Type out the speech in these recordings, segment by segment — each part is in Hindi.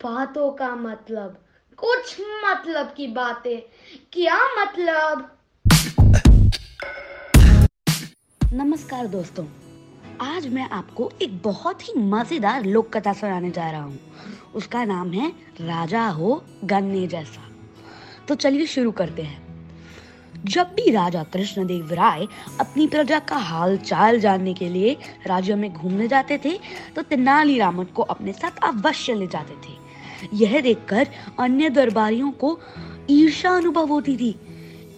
बातों का मतलब कुछ मतलब की बातें। क्या मतलब? नमस्कार दोस्तों, आज मैं आपको एक बहुत ही मज़ेदार लोक कथा सुनाने जा रहा हूँ। उसका नाम है राजा हो गन्ने जैसा। तो चलिए शुरू करते हैं। जब भी राजा कृष्णदेव राय अपनी प्रजा का हाल चाल जानने के लिए राज्य में घूमने जाते थे तो तेनाली रामन को अपने साथ अवश्य ले जाते थे। यह देखकर अन्य दरबारियों को ईर्षा अनुभव होती थी।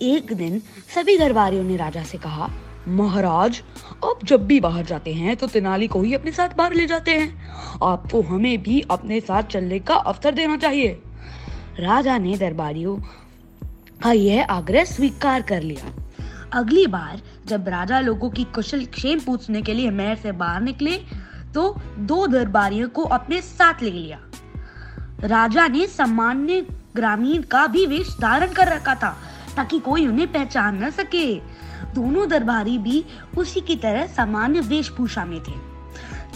एक दिन सभी दरबारियों ने राजा से कहा, महाराज, आप जब भी बाहर जाते हैं तो तेनाली को ही अपने साथ बाहर ले जाते हैं। आपको हमें भी अपने साथ चलने का अवसर देना चाहिए। राजा ने दरबारियों का यह आग्रह स्वीकार कर लिया। अगली बार जब राजा लोगों की कुशल क्षेम पूछने के लिए महल से बाहर निकले तो दो दरबारियों को अपने साथ ले लिया। राजा ने सामान्य ग्रामीण का भी वेश धारण कर रखा था, ताकि कोई उन्हें पहचान न सके। दोनों दरबारी भी उसी की तरह सामान्य वेशभूषा में थे।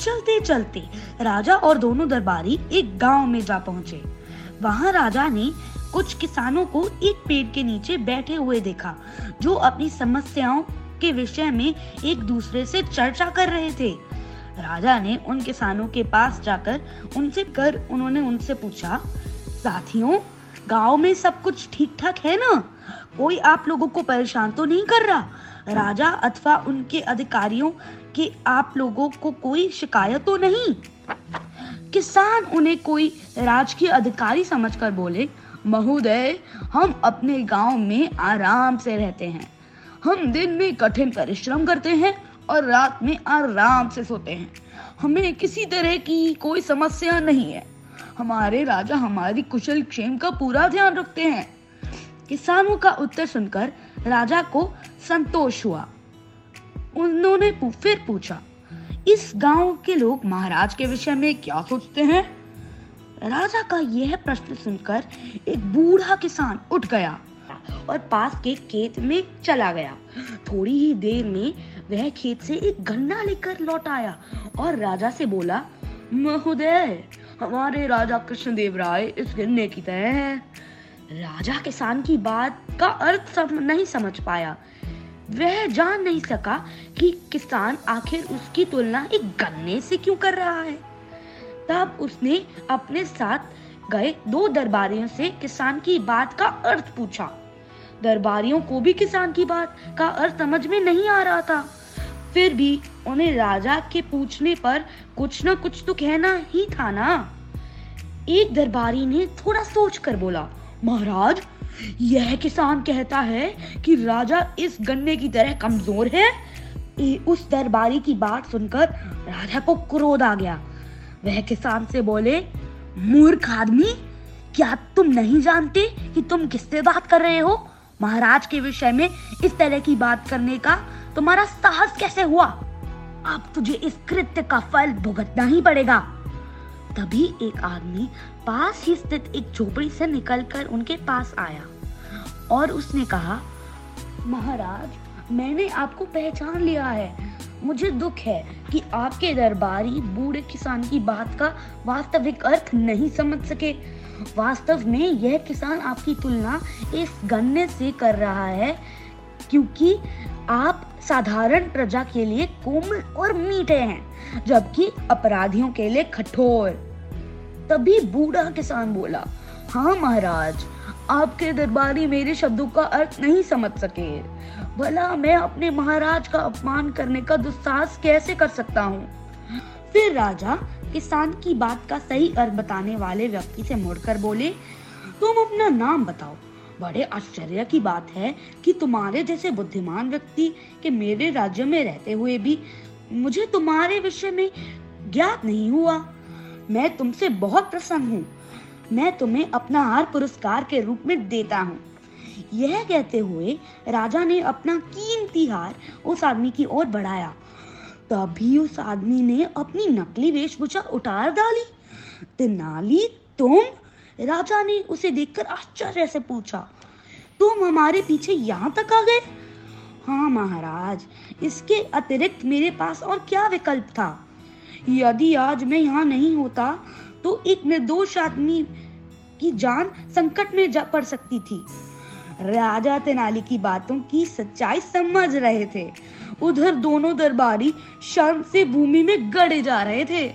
चलते चलते राजा और दोनों दरबारी एक गाँव में जा पहुँचे। वहाँ राजा ने कुछ किसानों को एक पेड़ के नीचे बैठे हुए देखा, जो अपनी समस्याओं के विषय में एक दूसरे से चर्चा कर रहे थे। राजा ने उन किसानों के पास जाकर उनसे कर उन्होंने उनसे पूछा, साथियों, गाँव में सब कुछ ठीक ठाक है ना? कोई आप लोगों को परेशान तो नहीं कर रहा? राजा अथवा उनके अधिकारियों के आप लोगों को कोई शिकायत तो नहीं? किसान उन्हें कोई राजकीय अधिकारी समझकर बोले, महोदय, हम अपने गाँव में आराम से रहते हैं। हम दिन में कठिन परिश्रम करते हैं और रात में आराम से सोते हैं। हमें किसी तरह की कोई समस्या नहीं है। हमारे राजा हमारी कुशल क्षेम का पूरा ध्यान रखते हैं। किसानों का उत्तर सुनकर राजा को संतोष हुआ। उन्होंने फिर पूछा, इस गाँव के लोग महाराज के विषय में क्या सोचते हैं? राजा का यह प्रश्न सुनकर एक बूढ़ा किसान उठ गया और पास के खेत में चला गया। थोड़ी ही देर में वह खेत से एक गन्ना लेकर लौट आया और राजा से बोला महोदय हमारे राजा कृष्णदेव राय इस गन्ने की तरह है। राजा किसान की बात का अर्थ सम, नहीं समझ पाया। वह जान नहीं सका कि किसान आखिर उसकी तुलना एक गन्ने से क्यों कर रहा है। तब उसने अपने साथ गए दो दरबारियों से किसान की बात का अर्थ पूछा। दरबारियों को भी किसान की बात का अर्थ समझ में नहीं आ रहा था। फिर भी उन्हें राजा के पूछने पर कुछ न कुछ तो कहना ही था ना। एक दरबारी ने थोड़ा सोच कर बोला, महाराज, यह किसान कहता है कि राजा इस गन्ने की तरह कमज़ोर है। उस दरबारी की बात सुनकर राजा को क्रोध आ गया। वह किसान से बोले, मूर्ख आदमी, क्या तुम नहीं जानते कि तुम किससे बात कर रहे हो? महाराज के विषय में इस तरह की बात करने का तुम्हारा साहस कैसे हुआ? अब तुझे इस कृत्य का फल भुगतना ही पड़ेगा। तभी एक आदमी पास ही स्थित एक झोपड़ी से निकलकर उनके पास आया और उसने कहा, महाराज, मैंने आपको पहचान लिया है। मुझे दुख है कि आपके दरबारी बूढ़े किसान की बात का वास्तविक अर्थ नहीं समझ सके। वास्तव में यह किसान आपकी तुलना इस गन्ने से कर रहा है, क्योंकि आप साधारण प्रजा के लिए कोमल और मीठे हैं, जबकि अपराधियों के लिए कठोर। तभी बूढ़ा किसान बोला हाँ महाराज, आपके दरबारी मेरे शब्दों का अर्थ नहीं समझ सके। भला मैं अपने महाराज का अपमान करने का दुस्साहस कैसे कर सकता हूँ? फिर राजा किसान की बात का सही अर्थ बताने वाले व्यक्ति से मुड़कर बोले, तुम अपना नाम बताओ। बड़े आश्चर्य की बात है कि तुम्हारे जैसे बुद्धिमान व्यक्ति के मेरे राज्य में रहते हुए भी मुझे तुम्हारे विषय में ज्ञात नहीं हुआ। मैं तुमसे बहुत प्रसन्न हूँ। मैं तुम्हें अपना हार पुरस्कार के रूप में देता हूँ। यह कहते हुए राजा ने अपना कीमती हार उस आदमी की ओर बढ़ाया। तभी उस आदमी ने अपनी नकली वेशभूषा उतार डाली। तेनाली, तुम? राजा ने उसे देखकर आश्चर्य से पूछा, तुम हमारे पीछे यहाँ तक आ गए? हाँ महाराज, इसके अतिरिक्त मेरे पास और क्या विकल्प था? यदि आज मैं यहाँ नहीं होता तो एक निर्दोष आदमी की जान संकट में जा पड़ सकती थी। राजा तेनाली की बातों की सच्चाई समझ रहे थे। उधर दोनों दरबारी शर्म से भूमि में गड़े जा रहे थे।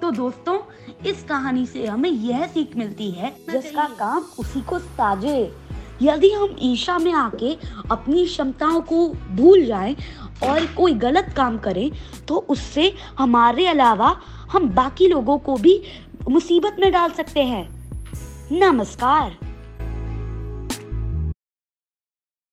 तो दोस्तों, इस कहानी से हमें यह सीख मिलती है, जिसका काम उसी को साजे। यदि हम ईशा में आके अपनी क्षमताओं को भूल जाएँ और कोई गलत काम करें तो उससे हमारे अलावा हम बाकी लोगों को भी मुसीबत में डाल सकते हैं। नमस्कार।